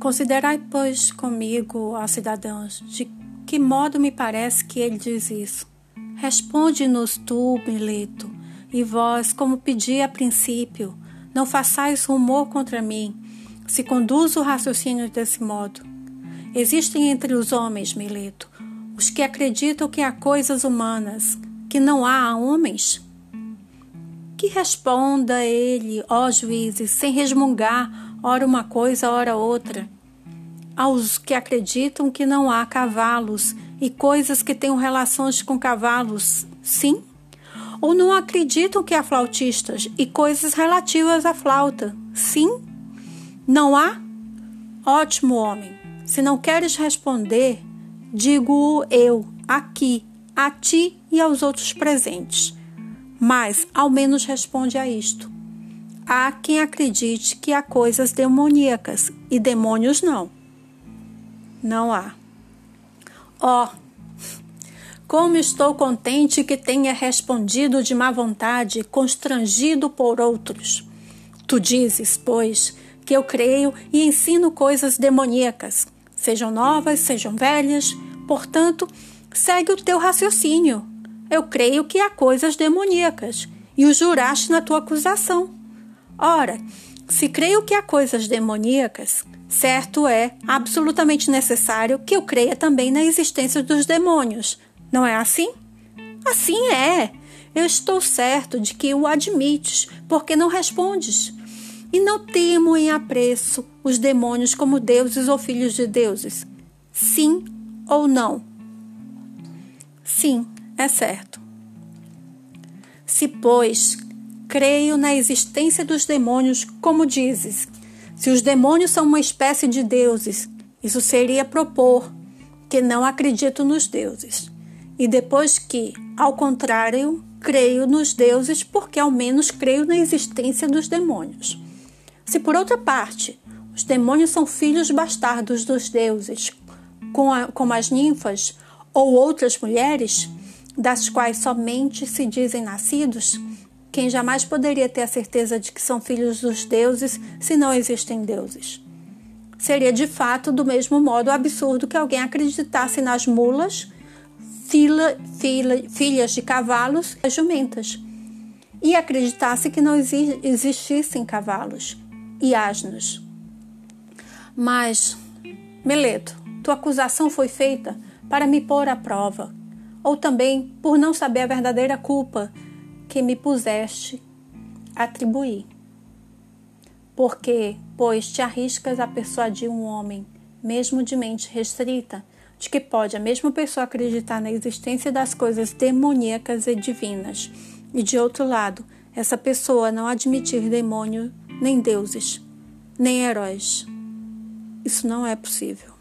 Considerai, pois, comigo, ó cidadãos, de que modo me parece que ele diz isso. Responde-nos tu, Mileto, e vós, como pedi a princípio, não façais rumor contra mim, se conduzo o raciocínio desse modo. Existem entre os homens, Mileto, os que acreditam que há coisas humanas, que não há homens? Que responda ele, ó juízes, sem resmungar ora uma coisa, ora outra. Aos que acreditam que não há cavalos e coisas que tenham relações com cavalos, sim? Ou não acreditam que há flautistas e coisas relativas à flauta, sim? Não há? Ótimo homem. Se não queres responder, digo eu aqui, a ti e aos outros presentes. Mas ao menos responde a isto há quem acredite que há coisas demoníacas e demônios não. Não há. Ó, oh, como estou contente que tenha respondido de má vontade, constrangido por outros. Tu dizes, pois, que eu creio e ensino coisas demoníacas, sejam novas, sejam velhas, portanto, segue o teu raciocínio. Eu creio que há coisas demoníacas, e o juraste na tua acusação. Ora, se creio que há coisas demoníacas, certo é absolutamente necessário que eu creia também na existência dos demônios. Não é assim? Assim é. Eu estou certo de que o admites, porque não respondes. E não temo em apreço os demônios como deuses ou filhos de deuses. Sim ou não? Sim, é certo. Se, pois, creio na existência dos demônios, como dizes. Se os demônios são uma espécie de deuses, isso seria propor que não acredito nos deuses. E depois que, ao contrário, creio nos deuses porque ao menos creio na existência dos demônios. Se por outra parte, os demônios são filhos bastardos dos deuses, como as ninfas ou outras mulheres, das quais somente se dizem nascidos, quem jamais poderia ter a certeza de que são filhos dos deuses se não existem deuses? Seria de fato do mesmo modo absurdo que alguém acreditasse nas mulas, fila, fila, filhas de cavalos e jumentas, e acreditasse que não existissem cavalos e asnos. Mas, Meleto, tua acusação foi feita para me pôr à prova, ou também por não saber a verdadeira culpa que me puseste atribuir. Porque, pois, te arriscas a persuadir um homem, mesmo de mente restrita, de que pode a mesma pessoa acreditar na existência das coisas demoníacas e divinas, e de outro lado, essa pessoa não admitir demônio, nem deuses, nem heróis. Isso não é possível.